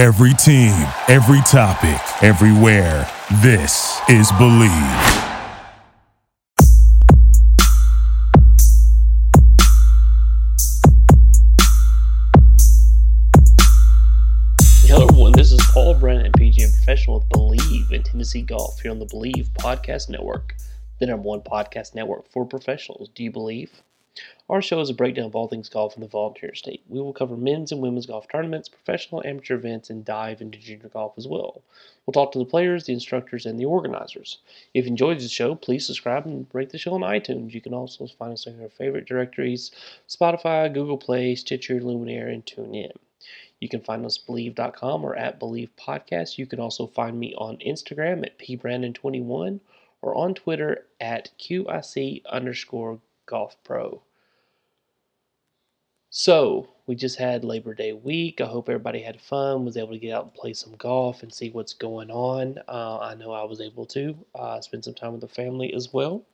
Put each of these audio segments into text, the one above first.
Every team, every topic, everywhere. This is Believe. Hello, everyone. This is Paul Brennan, and PGA professional with Believe in Tennessee Golf here on the Believe Podcast Network, the number one podcast network for professionals. Do you believe? Our show is a breakdown of all things golf in the volunteer state. We will cover men's and women's golf tournaments, professional amateur events, and dive into junior golf as well. We'll talk to the players, the instructors, and the organizers. If you enjoyed the show, please subscribe and rate the show on iTunes. You can also find us in our favorite directories Spotify, Google Play, Stitcher, Luminary, and TuneIn. You can find us believe.com or at believe podcast. You can also find me on Instagram at pbrandon21 or on Twitter at QIC underscore golf pro. So, we just had Labor Day week. I hope everybody had fun, was able to get out and play some golf and see what's going on. Uh, I know I was able to uh, spend some time with the family as well.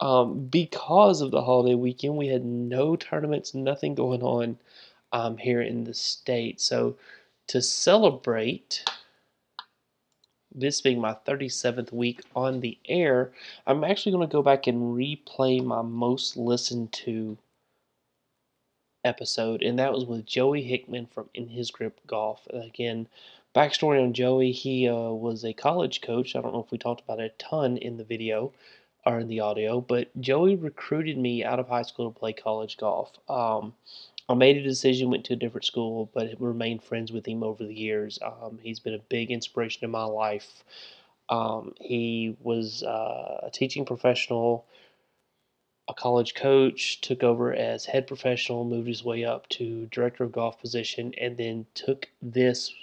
Um, because of the holiday weekend, we had no tournaments, nothing going on um, here in the state. So, to celebrate this being my 37th week on the air, I'm actually going to go back and replay my most listened to episode, and that was with Joey Hickman from In His Grip Golf. Again, backstory on Joey he uh, was a college coach. I don't know if we talked about it a ton in the video or in the audio, but Joey recruited me out of high school to play college golf. Um, I made a decision, went to a different school, but remained friends with him over the years. Um, he's been a big inspiration in my life. Um, he was uh, a teaching professional, a college coach, took over as head professional, moved his way up to director of golf position, and then took this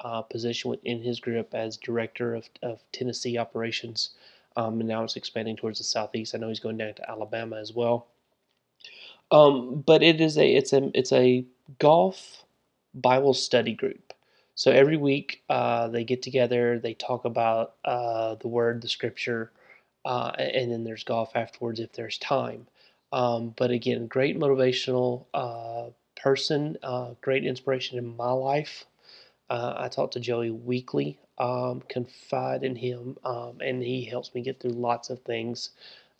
uh, position within his grip as director of, of Tennessee operations. Um, and now it's expanding towards the southeast. I know he's going down to Alabama as well. Um, but it is a it's a it's a golf Bible study group. So every week uh, they get together, they talk about uh, the word, the scripture, uh, and then there's golf afterwards if there's time. Um, but again, great motivational uh, person, uh, great inspiration in my life. Uh, I talk to Joey weekly, um, confide in him, um, and he helps me get through lots of things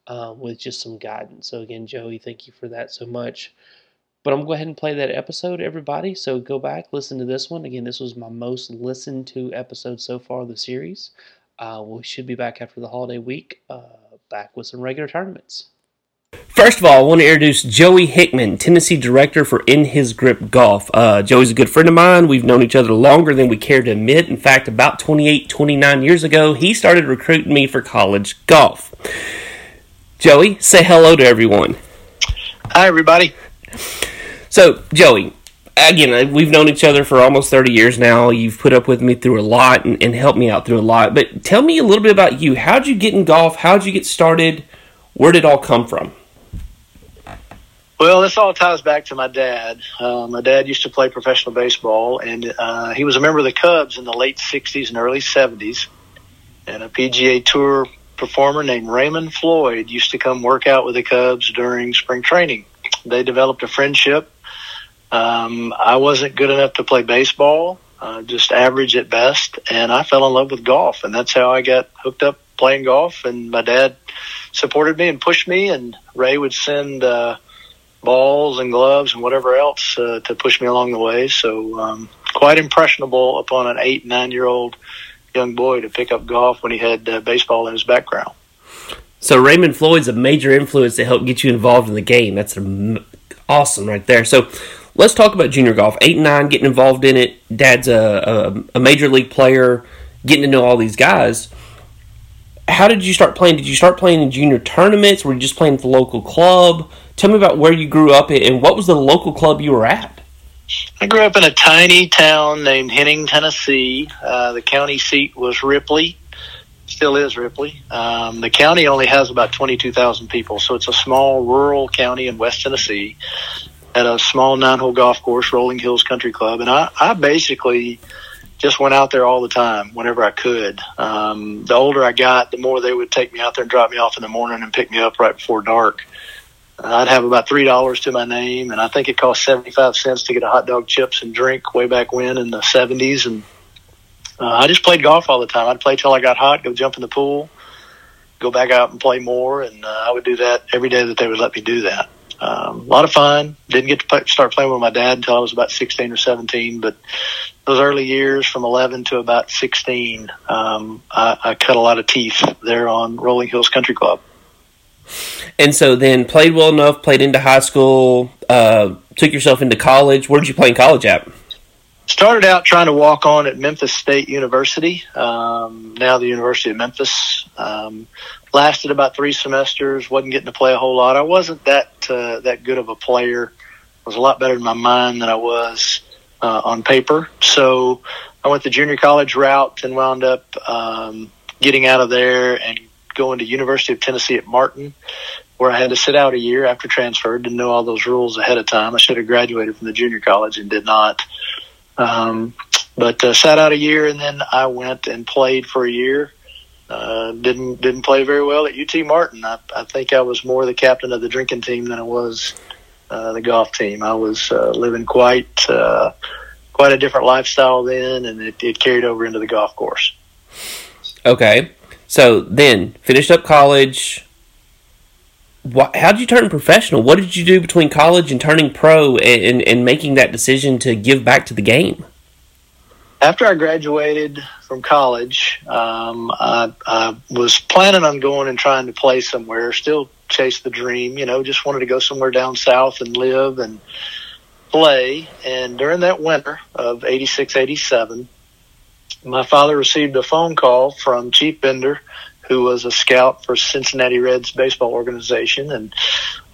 um, with just some guidance. So, again, Joey, thank you for that so much. But I'm going to go ahead and play that episode, everybody. So go back, listen to this one. Again, this was my most listened to episode so far of the series. Uh, we should be back after the holiday week, uh, back with some regular tournaments. First of all, I want to introduce Joey Hickman, Tennessee director for In His Grip Golf. Uh, Joey's a good friend of mine. We've known each other longer than we care to admit. In fact, about 28, 29 years ago, he started recruiting me for college golf. Joey, say hello to everyone. Hi, everybody. So, Joey, again, we've known each other for almost 30 years now. You've put up with me through a lot and, and helped me out through a lot. But tell me a little bit about you. How'd you get in golf? How'd you get started? Where did it all come from? Well, this all ties back to my dad. Uh, my dad used to play professional baseball, and uh, he was a member of the Cubs in the late 60s and early 70s. And a PGA Tour performer named Raymond Floyd used to come work out with the Cubs during spring training. They developed a friendship. Um, I wasn't good enough to play baseball, uh, just average at best, and I fell in love with golf, and that's how I got hooked up playing golf. And my dad supported me and pushed me, and Ray would send uh, balls and gloves and whatever else uh, to push me along the way. So um, quite impressionable upon an eight nine year old young boy to pick up golf when he had uh, baseball in his background. So Raymond Floyd's a major influence to help get you involved in the game. That's awesome right there. So let's talk about junior golf. Eight and nine, getting involved in it. Dad's a, a, a major league player, getting to know all these guys. How did you start playing? Did you start playing in junior tournaments? Were you just playing at the local club? Tell me about where you grew up and what was the local club you were at? I grew up in a tiny town named Henning, Tennessee. Uh, the county seat was Ripley, still is Ripley. Um, the county only has about 22,000 people, so it's a small rural county in West Tennessee at a small nine hole golf course, Rolling Hills Country Club. And I, I basically just went out there all the time whenever I could. Um, the older I got, the more they would take me out there and drop me off in the morning and pick me up right before dark. I'd have about three dollars to my name, and I think it cost seventy five cents to get a hot dog, chips, and drink way back when in the seventies. And uh, I just played golf all the time. I'd play till I got hot, go jump in the pool, go back out and play more, and uh, I would do that every day that they would let me do that. Um, a lot of fun. Didn't get to play, start playing with my dad until I was about 16 or 17, but those early years from 11 to about 16, um, I, I cut a lot of teeth there on Rolling Hills Country Club. And so then played well enough, played into high school, uh, took yourself into college. Where did you play in college at? Started out trying to walk on at Memphis State University, um, now the University of Memphis. Um, lasted about three semesters. wasn't getting to play a whole lot. I wasn't that uh, that good of a player. Was a lot better in my mind than I was uh, on paper. So I went the junior college route and wound up um, getting out of there and going to University of Tennessee at Martin, where I had to sit out a year after transfer. Didn't know all those rules ahead of time. I should have graduated from the junior college and did not. Um, but uh, sat out a year and then I went and played for a year uh, didn't didn't play very well at UT Martin. I, I think I was more the captain of the drinking team than I was uh, the golf team. I was uh, living quite uh, quite a different lifestyle then, and it, it carried over into the golf course. Okay, so then finished up college. How did you turn professional? What did you do between college and turning pro and, and, and making that decision to give back to the game? after I graduated from college, um, I, I was planning on going and trying to play somewhere, still chase the dream, you know, just wanted to go somewhere down south and live and play. And during that winter of 86, 87, my father received a phone call from Chief Bender, who was a scout for Cincinnati Reds baseball organization and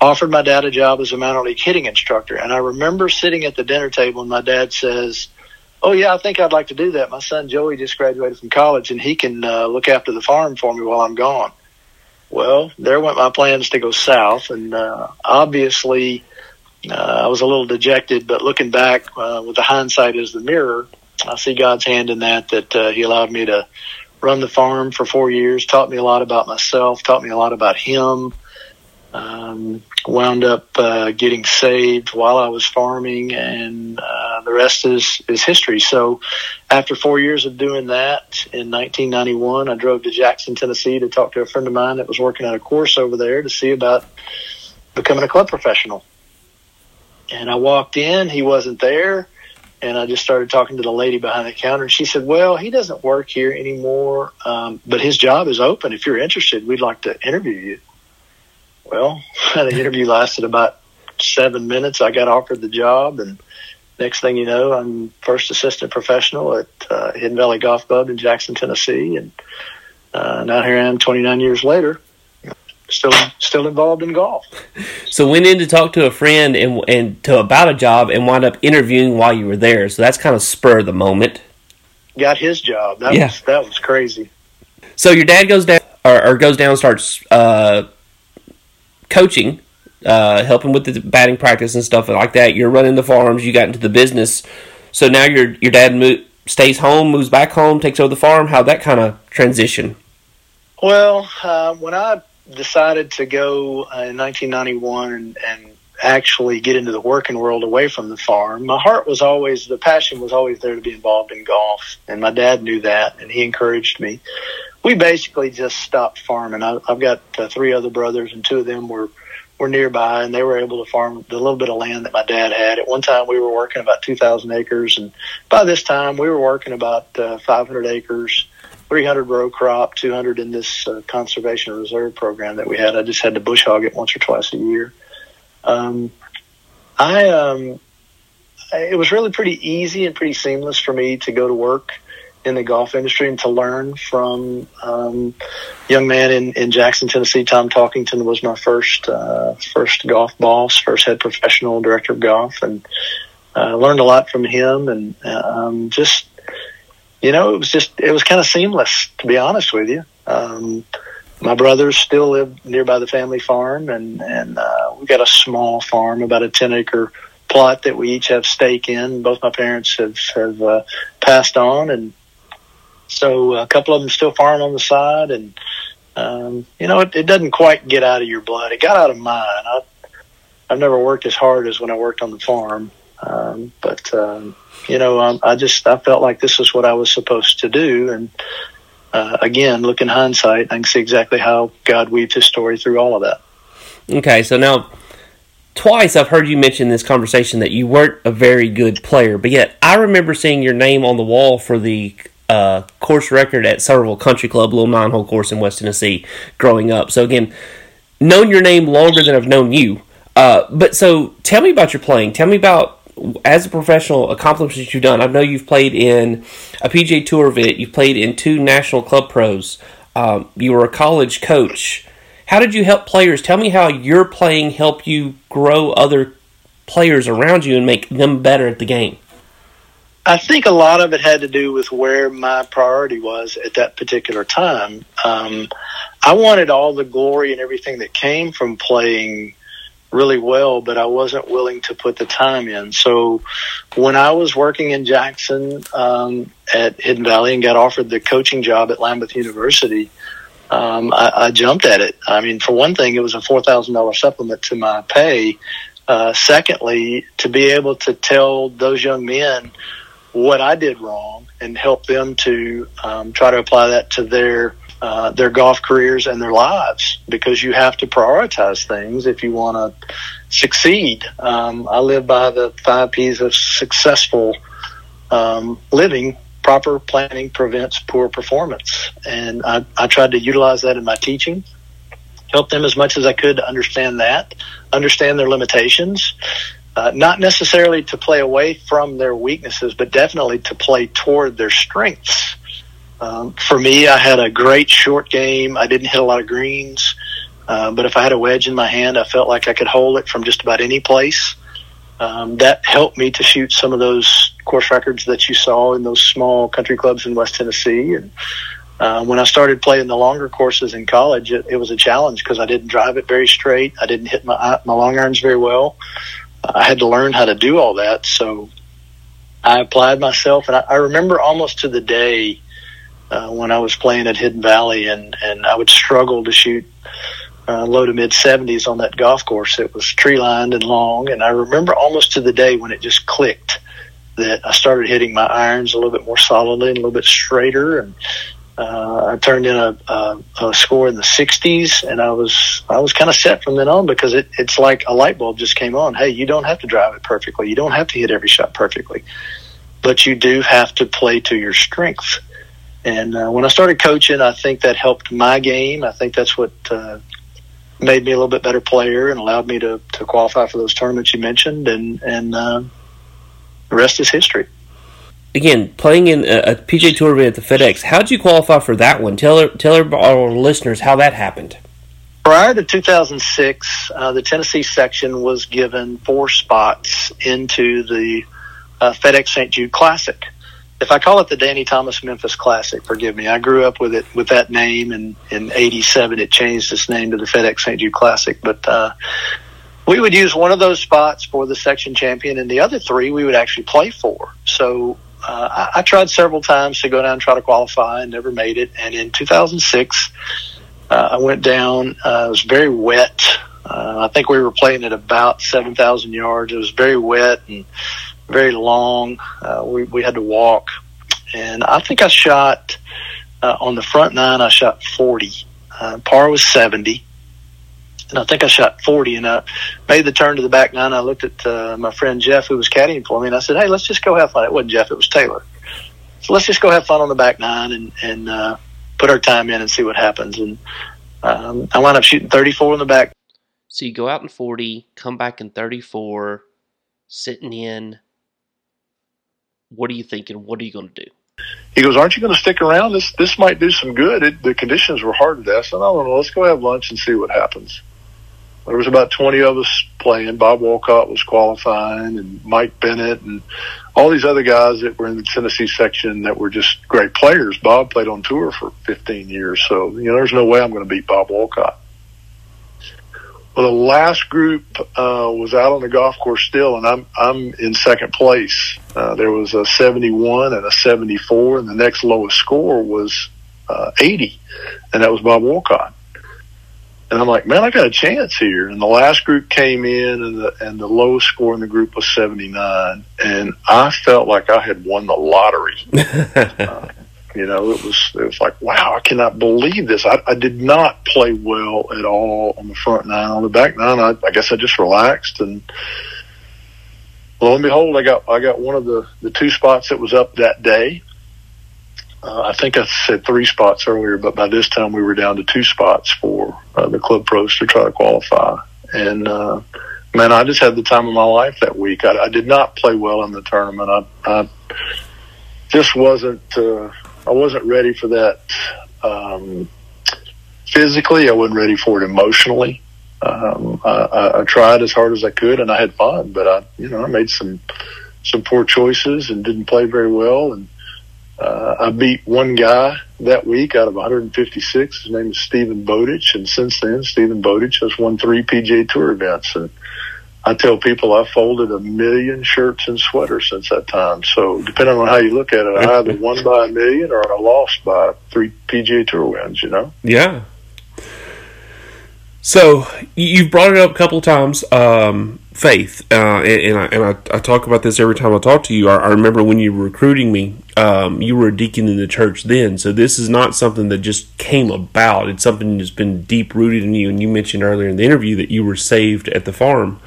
offered my dad a job as a minor league hitting instructor. And I remember sitting at the dinner table and my dad says, oh yeah, I think I'd like to do that. My son Joey just graduated from college, and he can uh, look after the farm for me while I'm gone. Well, there went my plans to go south, and uh, obviously uh, I was a little dejected. But looking back, uh, with the hindsight as the mirror, I see God's hand in that. That uh, He allowed me to run the farm for four years, taught me a lot about myself, taught me a lot about Him. Um, wound up uh, getting saved while I was farming, and uh, the rest is is history. So, after four years of doing that, in 1991, I drove to Jackson, Tennessee, to talk to a friend of mine that was working at a course over there to see about becoming a club professional. And I walked in, he wasn't there, and I just started talking to the lady behind the counter. And she said, "Well, he doesn't work here anymore, um, but his job is open. If you're interested, we'd like to interview you." Well, the interview lasted about seven minutes. I got offered the job, and next thing you know, I'm first assistant professional at uh, Hidden Valley Golf Club in Jackson, Tennessee, and uh, now here I am, 29 years later, still still involved in golf. So went in to talk to a friend and and to about a job, and wound up interviewing while you were there. So that's kind of spur of the moment. Got his job. That yeah. was that was crazy. So your dad goes down or, or goes down, starts uh, coaching, uh, helping with the batting practice and stuff like that. You're running the farms. You got into the business, so now your your dad mo- stays home, moves back home, takes over the farm. How that kind of transition? Well, uh, when I decided to go uh, in 1991 and, and actually get into the working world away from the farm, my heart was always the passion was always there to be involved in golf, and my dad knew that, and he encouraged me we basically just stopped farming. I, I've got uh, three other brothers, and two of them were were nearby, and they were able to farm the little bit of land that my dad had. At one time, we were working about 2,000 acres, and by this time, we were working about uh, 500 acres, 300 row crop, 200 in this uh, conservation reserve program that we had. I just had to bush hog it once or twice a year. Um, I um, it was really pretty easy and pretty seamless for me to go to work in the golf industry and to learn from um, young man in, in Jackson, Tennessee. Tom Talkington was my first uh, first golf boss, first head professional director of golf, and uh, learned a lot from him. And um, just you know, it was just it was kind of seamless to be honest with you. Um, my brothers still live nearby the family farm, and and uh, we got a small farm, about a ten acre plot that we each have stake in. Both my parents have have uh, passed on, and so a couple of them still farm on the side, and um, you know it, it doesn't quite get out of your blood. It got out of mine. I I've never worked as hard as when I worked on the farm. Um, but um, you know, I, I just I felt like this is what I was supposed to do, and uh, again, looking hindsight, I can see exactly how God weaves His story through all of that. Okay, so now twice I've heard you mention this conversation that you weren't a very good player, but yet I remember seeing your name on the wall for the uh, course record at Somerville Country Club, little nine hole course in West Tennessee, growing up. So again, known your name longer than I've known you. Uh, but so tell me about your playing. Tell me about as a professional accomplishments you've done. I know you've played in a PGA Tour event. You've played in two national club pros. Um, you were a college coach. How did you help players? Tell me how your playing helped you grow other players around you and make them better at the game. I think a lot of it had to do with where my priority was at that particular time. Um, I wanted all the glory and everything that came from playing really well, but I wasn't willing to put the time in. So when I was working in Jackson um, at Hidden Valley and got offered the coaching job at Lambuth University, um, I, I jumped at it. I mean, for one thing, it was a four thousand dollars supplement to my pay. Uh, secondly, to be able to tell those young men what I did wrong and help them to um, try to apply that to their uh, their golf careers and their lives because you have to prioritize things if you want to succeed. Um, I live by the five P's of successful um, living. Proper planning prevents poor performance. And I, I tried to utilize that in my teaching, help them as much as I could to understand that, understand their limitations, uh, not necessarily to play away from their weaknesses, but definitely to play toward their strengths. Um, for me, I had a great short game. I didn't hit a lot of greens, uh, but if I had a wedge in my hand, I felt like I could hold it from just about any place. Um, that helped me to shoot some of those course records that you saw in those small country clubs in West Tennessee. And uh, when I started playing the longer courses in college, it, it was a challenge because I didn't drive it very straight. I didn't hit my my long irons very well. I had to learn how to do all that. So I applied myself, and I, I remember almost to the day uh, when I was playing at Hidden Valley, and and I would struggle to shoot uh, low to mid 70s on that golf course. It was tree lined and long, and I remember almost to the day when it just clicked that I started hitting my irons a little bit more solidly and a little bit straighter, and uh, I turned in a, a, a score in the 60s, and I was I was kind of set from then on because it, it's like a light bulb just came on. Hey, you don't have to drive it perfectly, you don't have to hit every shot perfectly, but you do have to play to your strength. And uh, when I started coaching, I think that helped my game. I think that's what uh, made me a little bit better player and allowed me to, to qualify for those tournaments you mentioned. And and uh, the rest is history. Again, playing in a, a PGA Tour event at the FedEx, how did you qualify for that one? Tell tell our listeners how that happened. Prior to 2006, uh, the Tennessee section was given four spots into the uh, FedEx St. Jude Classic if I call it the Danny Thomas Memphis Classic, forgive me. I grew up with it with that name, and in '87 it changed its name to the FedEx St. Jude Classic. But uh, we would use one of those spots for the section champion, and the other three we would actually play for. So uh, I, I tried several times to go down and try to qualify, and never made it. And in 2006, uh, I went down. Uh, it was very wet. Uh, I think we were playing at about 7,000 yards. It was very wet and very long. Uh, we, we had to walk. And I think I shot uh, on the front nine, I shot 40. Uh, par was 70. And I think I shot 40 and I made the turn to the back nine. I looked at uh, my friend Jeff, who was caddying for me, and I said, Hey, let's just go have fun. It wasn't Jeff, it was Taylor. So let's just go have fun on the back nine and, and uh, put our time in and see what happens. And um, I wound up shooting 34 in the back. So you go out in 40, come back in 34, sitting in what are you thinking? What are you going to do? He goes, "Aren't you going to stick around? This this might do some good." It, the conditions were hard today. I said, "No, no, no. Let's go have lunch and see what happens." There was about twenty of us playing. Bob Wolcott was qualifying, and Mike Bennett, and all these other guys that were in the Tennessee section that were just great players. Bob played on tour for fifteen years, so you know, there's no way I'm going to beat Bob Wolcott. Well, the last group uh, was out on the golf course still, and I'm I'm in second place. Uh, there was a 71 and a 74, and the next lowest score was uh, 80, and that was Bob Wolcott. And I'm like, man, I got a chance here. And the last group came in, and the and the lowest score in the group was 79, and I felt like I had won the lottery. you know, it was it was like, wow, I cannot believe this. I, I did not play well at all on the front nine. On the back nine, I, I guess I just relaxed, and lo and behold, I got I got one of the the two spots that was up that day. Uh, I think I said three spots earlier, but by this time we were down to two spots for uh, the club pros to try to qualify. And uh, man, I just had the time of my life that week. I, I did not play well in the tournament. I, I just wasn't. Uh, I wasn't ready for that. Um, physically, I wasn't ready for it emotionally. Um, I, I tried as hard as I could, and I had fun. But I, you know, I made some some poor choices and didn't play very well. And uh, I beat one guy that week out of 156. His name is Steven Bowditch, and since then, Steven Bowditch has won three PGA Tour events. And I tell people I folded a million shirts and sweaters since that time. So depending on how you look at it, I either won by a million or I lost by three PGA Tour wins. You know? Yeah. So you've brought it up a couple times. Um, faith, uh, and, and, I, and I, I, talk about this every time I talk to you. I, I remember when you were recruiting me, um, you were a deacon in the church then, so this is not something that just came about. It's something that's been deep rooted in you. And you mentioned earlier in the interview that you were saved at the farm.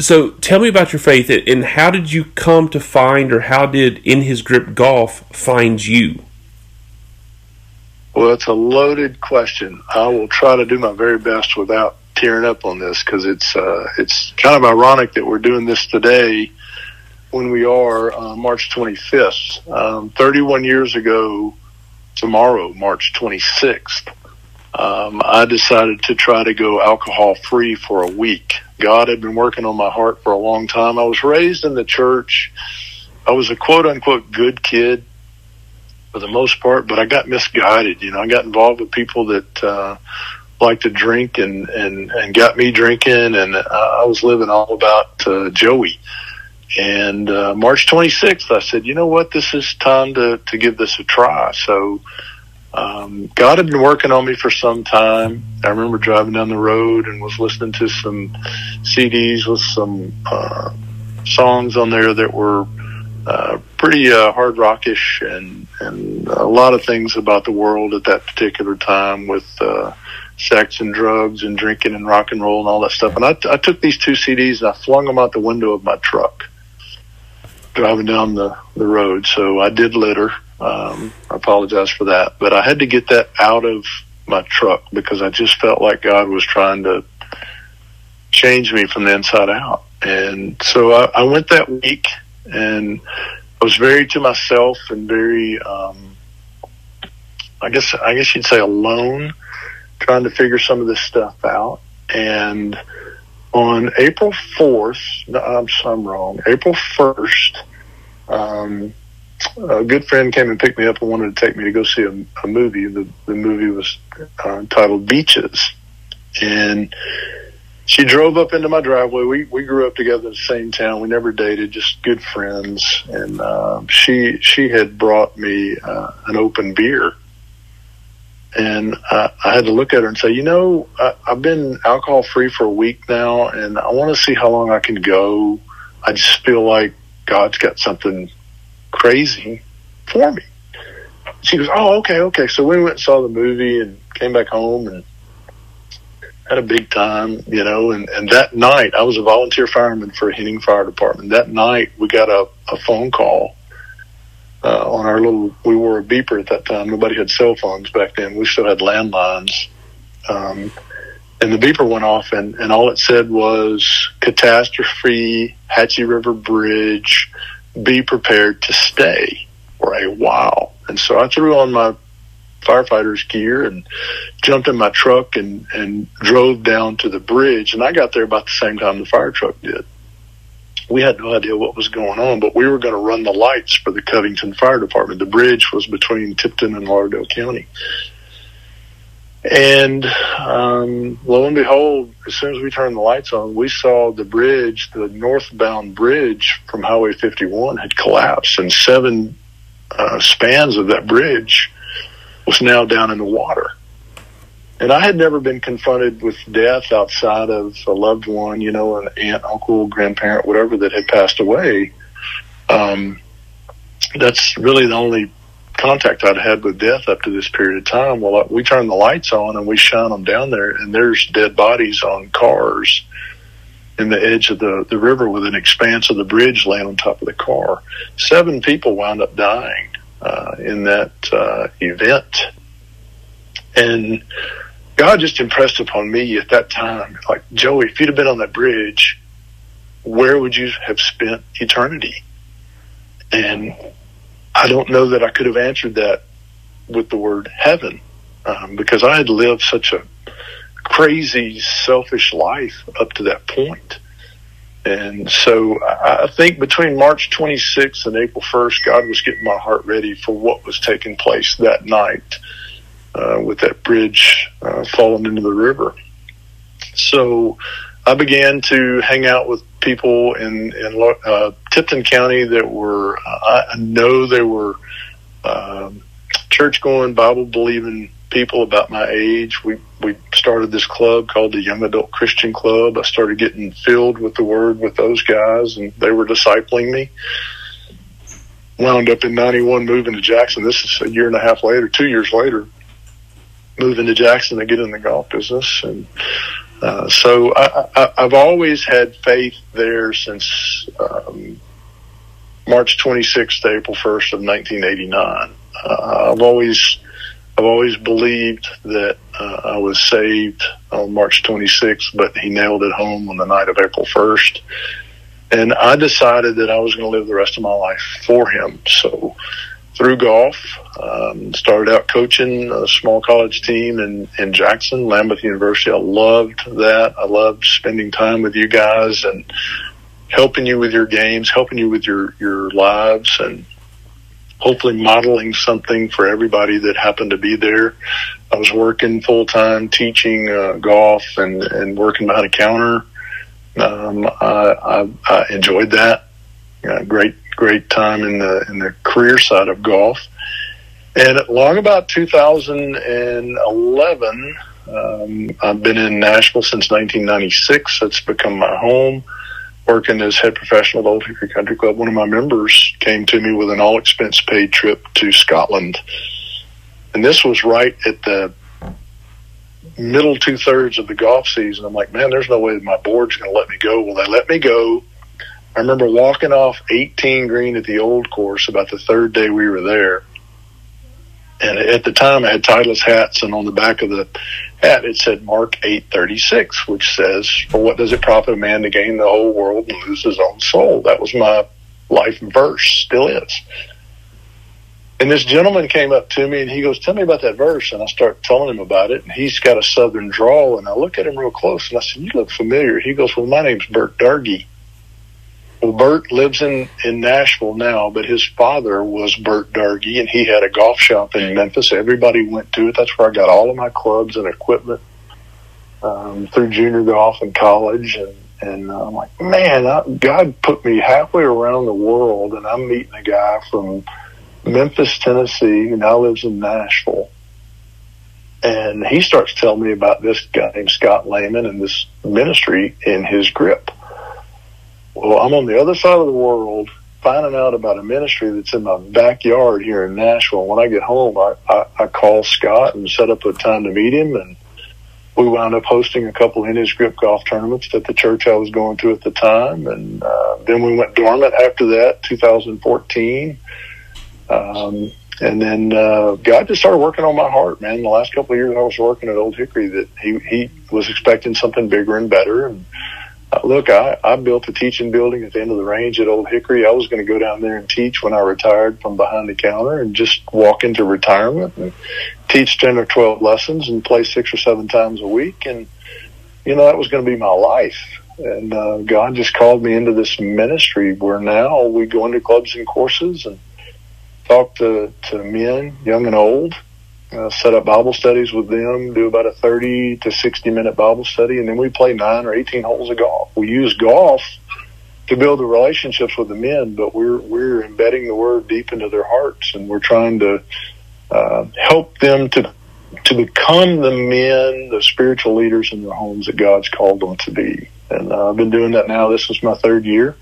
So tell me about your faith, and how did you come to find, or how did In His Grip Golf find you? Well, it's a loaded question. I will try to do my very best without tearing up on this because it's uh, it's kind of ironic that we're doing this today when we are uh, March 25th. Um, 31 years ago, tomorrow, March 26th, um, I decided to try to go alcohol free for a week. God had been working on my heart for a long time. I was raised in the church. I was a quote unquote good kid for the most part, but I got misguided. You know, I got involved with people that uh, liked to drink and and and got me drinking, and I was living all about uh, Joey. And uh, March 26th, I said, you know what, this is time to to give this a try. So. Um, God had been working on me for some time. I remember driving down the road and was listening to some CDs with some uh, songs on there that were uh, pretty uh, hard rockish and and a lot of things about the world at that particular time with uh, sex and drugs and drinking and rock and roll and all that stuff. And I, I took these two CDs and I flung them out the window of my truck driving down the the road. So I did litter. Um, I apologize for that, but I had to get that out of my truck because I just felt like God was trying to change me from the inside out. And so I, I went that week and I was very to myself and very, um, I guess, I guess you'd say alone, trying to figure some of this stuff out. And on April 4th, no, I'm, I'm wrong, April 1st, um, a good friend came and picked me up and wanted to take me to go see a, a movie. The, the movie was uh, titled Beaches. And she drove up into my driveway. We we grew up together in the same town. We never dated, just good friends. And uh, she she had brought me uh, an open beer, and I, I had to look at her and say, you know, I, I've been alcohol free for a week now, and I want to see how long I can go. I just feel like God's got something crazy for me. She goes, oh, okay, okay. So we went and saw the movie and came back home and had a big time, you know, and, and that night I was a volunteer fireman for a Henning Fire Department. That night we got a, a phone call uh, on our little, we wore a beeper at that time. Nobody had cell phones back then. We still had landlines. Um, and the beeper went off and, and all it said was catastrophe, Hatchie River Bridge, be prepared to stay for a while. And so I threw on my firefighter's gear and jumped in my truck and, and drove down to the bridge. And I got there about the same time the fire truck did. We had no idea what was going on, but we were going to run the lights for the Covington Fire Department. The bridge was between Tipton and Lauderdale County. And um, lo and behold, as soon as we turned the lights on, we saw the bridge, the northbound bridge from Highway 51 had collapsed, and seven uh, spans of that bridge was now down in the water. and I had never been confronted with death outside of a loved one, you know, an aunt, uncle, grandparent, whatever that had passed away. Um, that's really the only contact I'd had with death up to this period of time. Well, we turn the lights on and we shine them down there, and there's dead bodies on cars in the edge of the, the river with an expanse of the bridge laying on top of the car. Seven people wound up dying uh, in that uh, event. And God just impressed upon me at that time, like, Joey, if you'd have been on that bridge, where would you have spent eternity? And I don't know that I could have answered that with the word heaven um, because I had lived such a crazy, selfish life up to that point. And so I think between March 26th and April 1st, God was getting my heart ready for what was taking place that night uh, with that bridge uh, falling into the river. So I began to hang out with people in in uh, Tipton County that were uh, I know they were um, church going, Bible believing people about my age. We we started this club called the Young Adult Christian Club. I started getting filled with the Word with those guys, and they were discipling me. Wound up in '91, moving to Jackson. This is a year and a half later, two years later moving to Jackson to get in the golf business. And uh, so I, have always had faith there since um, March 26th to April 1st of 1989. Uh, I've always I've always believed that uh, I was saved on March 26th, but he nailed it home on the night of April 1st. And I decided that I was going to live the rest of my life for him. So through golf. Um, started out coaching a small college team in, in Jackson, Lambuth University. I loved that. I loved spending time with you guys and helping you with your games, helping you with your, your lives and hopefully modeling something for everybody that happened to be there. I was working full time teaching uh, golf and, and working behind a counter. Um, I, I, I enjoyed that. Uh, great great time in the in the career side of golf. And long about 2011, um, I've been in Nashville since 1996. That's become my home. Working as head professional at Old Hickory Country Club, one of my members came to me with an all expense paid trip to Scotland. And this was right at the middle two thirds of the golf season. I'm like, man, there's no way my board's going to let me go. Well, they let me go. I remember walking off 18 green at the old course about the third day we were there. And at the time I had Titleist hats and on the back of the hat it said Mark 836, which says, for what does it profit a man to gain the whole world and lose his own soul? That was my life verse, still is. And this gentleman came up to me and he goes, Tell me about that verse. And I start telling him about it. And he's got a southern drawl. And I look at him real close and I said, You look familiar. He goes, Well, my name's Bert Dargy. Well, Bert lives in, in Nashville now, but his father was Bert Dargy, and he had a golf shop in Memphis. Everybody went to it. That's where I got all of my clubs and equipment um, through junior golf and college. And, and I'm like, man, I, God put me halfway around the world, and I'm meeting a guy from Memphis, Tennessee, who now lives in Nashville. And he starts telling me about this guy named Scott Lehman and this ministry in his grip. Well, I'm on the other side of the world finding out about a ministry that's in my backyard here in Nashville. When I get home, I, I, I call Scott and set up a time to meet him. And we wound up hosting a couple in his grip golf tournaments at the church I was going to at the time. And uh, then we went dormant after that, 2014. Um, and then uh, God just started working on my heart, man. The last couple of years I was working at Old Hickory, that he he was expecting something bigger and better, and look, I, I built a teaching building at the end of the range at Old Hickory. I was going to go down there and teach when I retired from behind the counter and just walk into retirement and teach 10 or 12 lessons and play six or seven times a week. And, you know, that was going to be my life. And uh, God just called me into this ministry where now we go into clubs and courses and talk to, to men, young and old, uh, set up Bible studies with them, do about a 30 to 60 minute Bible study, and then we play nine or 18 holes of golf. We use golf to build the relationships with the men, but we're, we're embedding the word deep into their hearts and we're trying to, uh, help them to to become the men, the spiritual leaders in their homes that God's called them to be. And uh, I've been doing that now. This is my third year.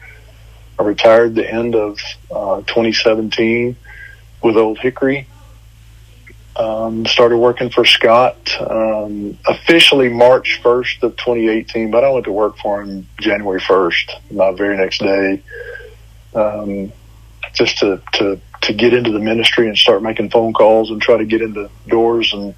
I retired the end of uh, 2017 with Old Hickory. Um, started working for Scott um, officially March 1st of 2018, but I went to work for him January 1st, my very next day, um, just to, to to get into the ministry and start making phone calls and try to get into doors and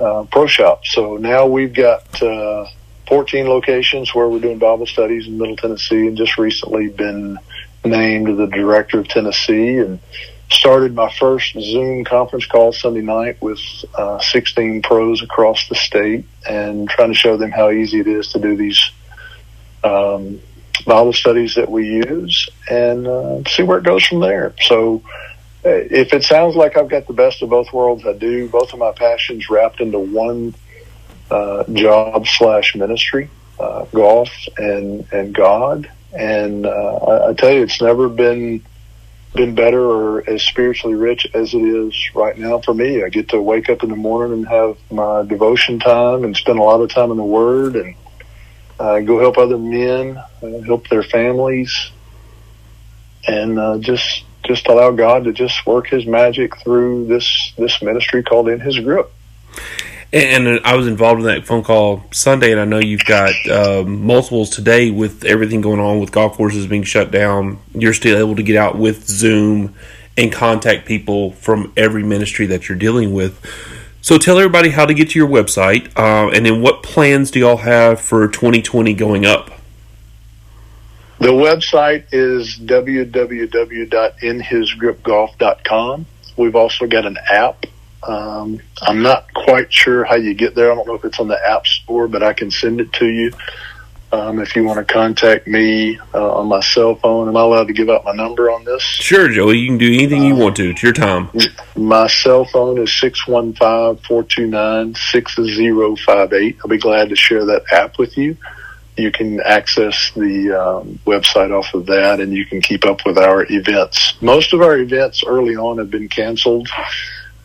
uh, pro shops. So now we've got uh, 14 locations where we're doing Bible studies in Middle Tennessee, and just recently been named the director of Tennessee and started my first Zoom conference call Sunday night with uh, 16 pros across the state and trying to show them how easy it is to do these um, Bible studies that we use and uh, see where it goes from there. So uh, if it sounds like I've got the best of both worlds, I do. Both of my passions wrapped into one uh, job slash ministry, uh, golf and and God. And uh, I, I tell you, it's never been been better or as spiritually rich as it is right now for me. I get to wake up in the morning and have my devotion time and spend a lot of time in the Word and uh, go help other men, uh, help their families, and uh, just just allow God to just work His magic through this this ministry called In His Grip. And I was involved in that phone call Sunday, and I know you've got um, multiples today with everything going on with golf courses being shut down. You're still able to get out with Zoom and contact people from every ministry that you're dealing with. So tell everybody how to get to your website, uh, and then what plans do y'all have for 2020 going up? The website is www.inhisgripgolf.com. We've also got an app. Um, I'm not quite sure how you get there. I don't know if it's on the App Store, but I can send it to you. Um, if you want to contact me uh, on my cell phone, am I allowed to give out my number on this? Sure, Joey. You can do anything you want to. It's your time. My cell phone is 615-429-6058. I'll be glad to share that app with you. You can access the um, website off of that and you can keep up with our events. Most of our events early on have been canceled.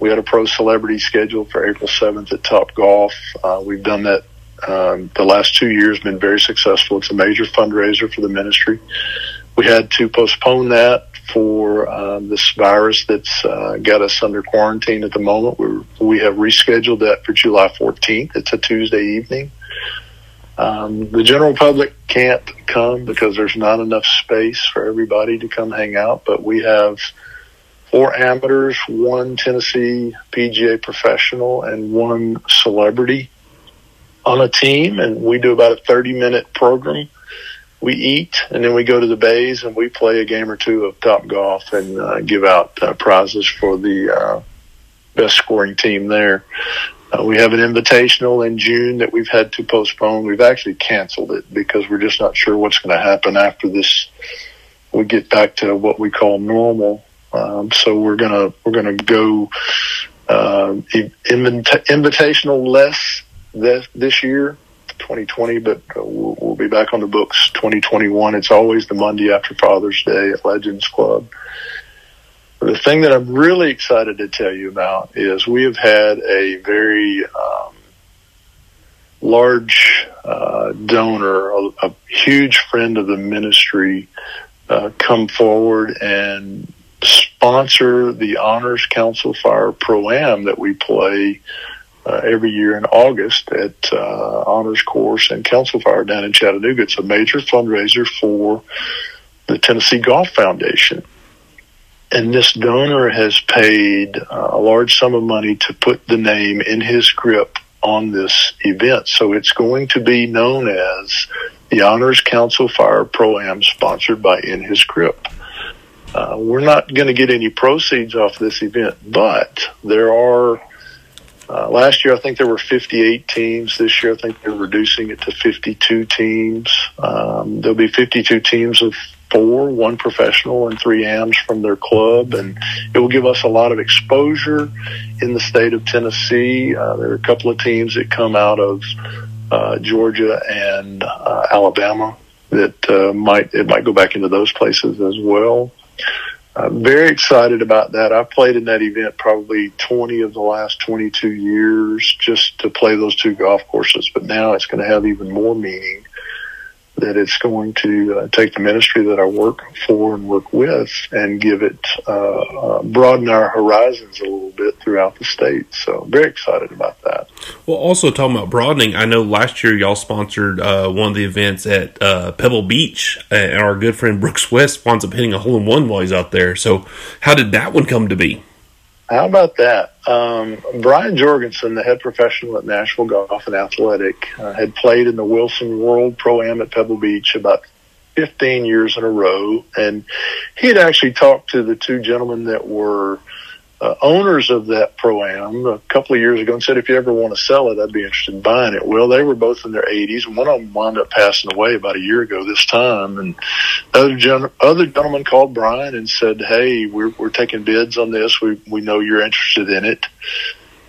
We had a pro celebrity scheduled for April 7th at Top Golf. Uh, we've done that um, the last two years been very successful. It's a major fundraiser for the ministry. We had to postpone that for um, this virus that's uh, got us under quarantine at the moment. We're, we have rescheduled that for July 14th. It's a Tuesday evening. Um, the general public can't come because there's not enough space for everybody to come hang out, but we have four amateurs, one Tennessee PGA professional, and one celebrity on a team and we do about a 30 minute program. We eat and then we go to the bays and we play a game or two of top golf and uh, give out uh, prizes for the uh, best scoring team there. Uh, we have an invitational in June that we've had to postpone. We've actually canceled it because we're just not sure what's going to happen after this. We get back to what we call normal. Um, so we're gonna we're gonna go uh, invita- invitational less this this year, 2020, but uh, we'll, we'll be back on the books 2021. It's always the Monday after Father's Day at Legends Club. The thing that I'm really excited to tell you about is we have had a very um, large uh, donor, a, a, huge friend of the ministry, uh, come forward and sponsor the Honors Council Fire Pro Am that we play uh, every year in August at uh, Honors Course and Council Fire down in Chattanooga. It's a major fundraiser for the Tennessee Golf Foundation. And this donor has paid uh, a large sum of money to put the name in his grip on this event. So it's going to be known as the Honors Council Fire Pro Am sponsored by In His Grip. Uh, we're not going to get any proceeds off this event, but there are uh, last year, I think there were 58 teams. This year, I think they're reducing it to 52 teams. Um, there'll be 52 teams of four, one professional and three AMs from their club, and it will give us a lot of exposure in the state of Tennessee. Uh, there are a couple of teams that come out of uh, Georgia and uh, Alabama that uh, might it might go back into those places as well. I'm very excited about that. I've played in that event probably 20 of the last 22 years just to play those two golf courses, but now it's going to have even more meaning that it's going to uh, take the ministry that I work for and work with and give it, uh, uh, broaden our horizons a little bit throughout the state. So very excited about that. Well, also talking about broadening, I know last year y'all sponsored uh, one of the events at uh, Pebble Beach, and our good friend Brooks West winds up hitting a hole in one while he's out there. So, how did that one come to be? How about that? Um, Brian Jorgensen, the head professional at Nashville Golf and Athletic, uh, had played in the Wilson World Pro Am at Pebble Beach about 15 years in a row. And he had actually talked to the two gentlemen that were uh, owners of that pro am a couple of years ago and said, if you ever want to sell it, I'd be interested in buying it. Well, they were both in their 80s, and one of them wound up passing away about a year ago this time. And other gen- other gentleman called Brian and said, "Hey, we're we're taking bids on this. We we know you're interested in it.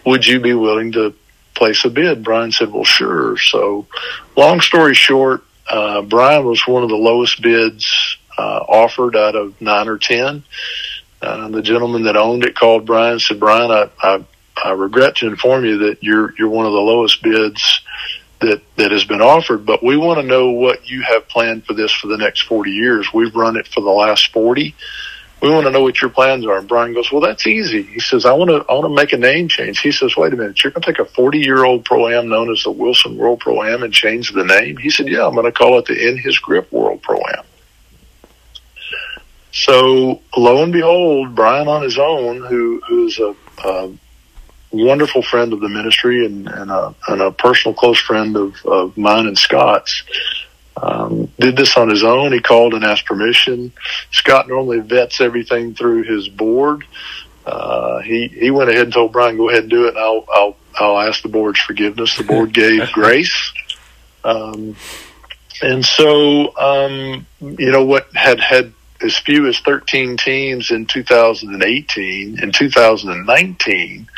Would you be willing to place a bid?" Brian said, "Well, sure." So, long story short, uh, Brian was one of the lowest bids uh, offered out of nine or ten uh, the gentleman that owned it called Brian said, Brian, I, I, I regret to inform you that you're, you're one of the lowest bids that, that has been offered, but we want to know what you have planned for this for the next 40 years. We've run it for the last 40. We want to know what your plans are. And Brian goes, well, that's easy. He says, I want to, I want to make a name change. He says, wait a minute, you're going to take a 40 year old pro am known as the Wilson World Pro Am and change the name? He said, yeah, I'm going to call it the In His Grip World Pro Am. So lo and behold, Brian on his own, who who's a, a wonderful friend of the ministry and, and, a, and a personal close friend of, of mine and Scott's, um, did this on his own. He called and asked permission. Scott normally vets everything through his board. Uh, he he went ahead and told Brian, "Go ahead and do it. And I'll I'll I'll ask the board's forgiveness." The board gave grace. Um, and so, um, you know, what had had as few as 13 teams in 2018. In 2019,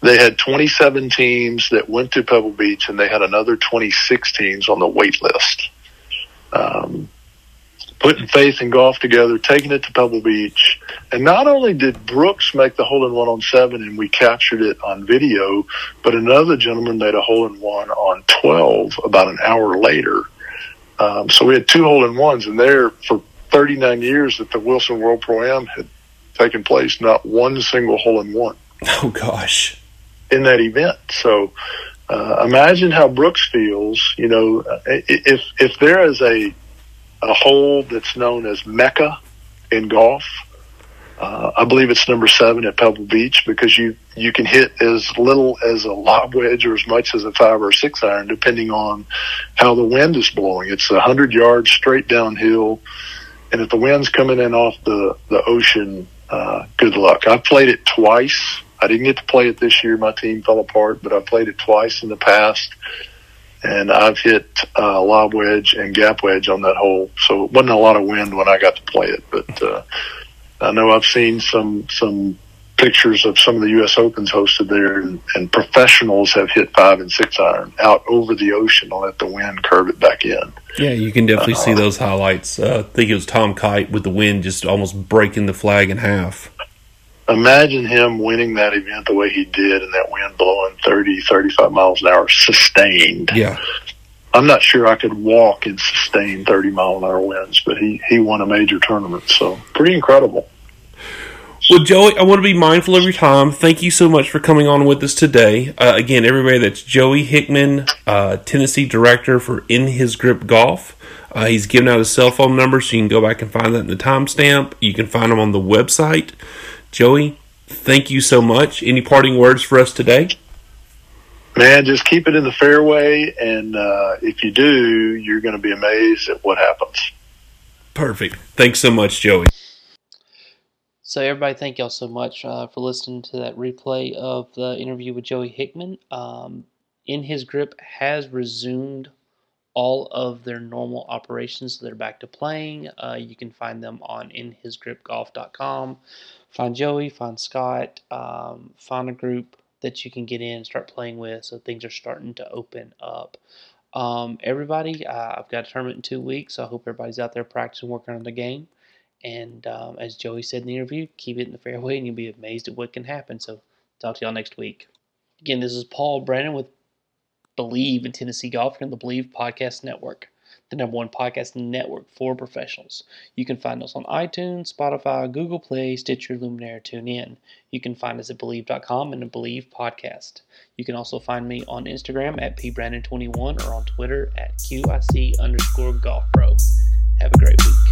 they had 27 teams that went to Pebble Beach, and they had another 26 teams on the wait list. Um, putting faith in golf together, taking it to Pebble Beach. And not only did Brooks make the hole in one on seven and we captured it on video, but another gentleman made a hole in one on 12 about an hour later. Um, so we had two hole in ones and there for 39 years that the Wilson World Pro Am had taken place, not one single hole in one. Oh gosh! In that event, so uh, imagine how Brooks feels. You know, if if there is a a hole that's known as Mecca in golf, uh, I believe it's number seven at Pebble Beach because you you can hit as little as a lob wedge or as much as a five or six iron, depending on how the wind is blowing. It's a hundred yards straight downhill and if the wind's coming in off the the ocean, uh, good luck. I played it twice. I didn't get to play it this year. My team fell apart, but I played it twice in the past, and I've hit uh, lob wedge and gap wedge on that hole. So it wasn't a lot of wind when I got to play it, but uh, I know I've seen some some pictures of some of the U.S. Opens hosted there, and, and professionals have hit five and six iron out over the ocean and let the wind curve it back in. Yeah, you can definitely uh, see those highlights. Uh, I think it was Tom Kite with the wind just almost breaking the flag in half. Imagine him winning that event the way he did, and that wind blowing 30, 35 miles an hour sustained. Yeah. I'm not sure I could walk and sustain 30 mile an hour winds, but he, he won a major tournament. So pretty incredible. Well, Joey, I want to be mindful of your time. Thank you so much for coming on with us today. Uh, again, everybody, that's Joey Hickman, uh, Tennessee director for In His Grip Golf. Uh, he's given out his cell phone number, so you can go back and find that in the timestamp. You can find him on the website. Joey, thank you so much. Any parting words for us today? Man, just keep it in the fairway, and uh, if you do, you're going to be amazed at what happens. Perfect. Thanks so much, Joey. So, everybody, thank y'all so much uh, for listening to that replay of the interview with Joey Hickman. Um, in His Grip has resumed all of their normal operations. So they're back to playing. Uh, you can find them on inhisgripgolf.com. Find Joey, find Scott, um, find a group that you can get in and start playing with. So things are starting to open up. Um, everybody, uh, I've got a tournament in two weeks. So I hope everybody's out there practicing, working on the game And um, as Joey said in the interview, keep it in the fairway and you'll be amazed at what can happen. So talk to y'all next week. Again, this is Paul Brandon with Bleav in Tennessee Golf on the Bleav Podcast Network, the number one podcast network for professionals. You can find us on iTunes, Spotify, Google Play, Stitcher, Luminary, TuneIn. You can find us at Bleav.com and the Bleav Podcast. You can also find me on Instagram at pbrandon21 or on Twitter at QIC underscore golf pro. Have a great week.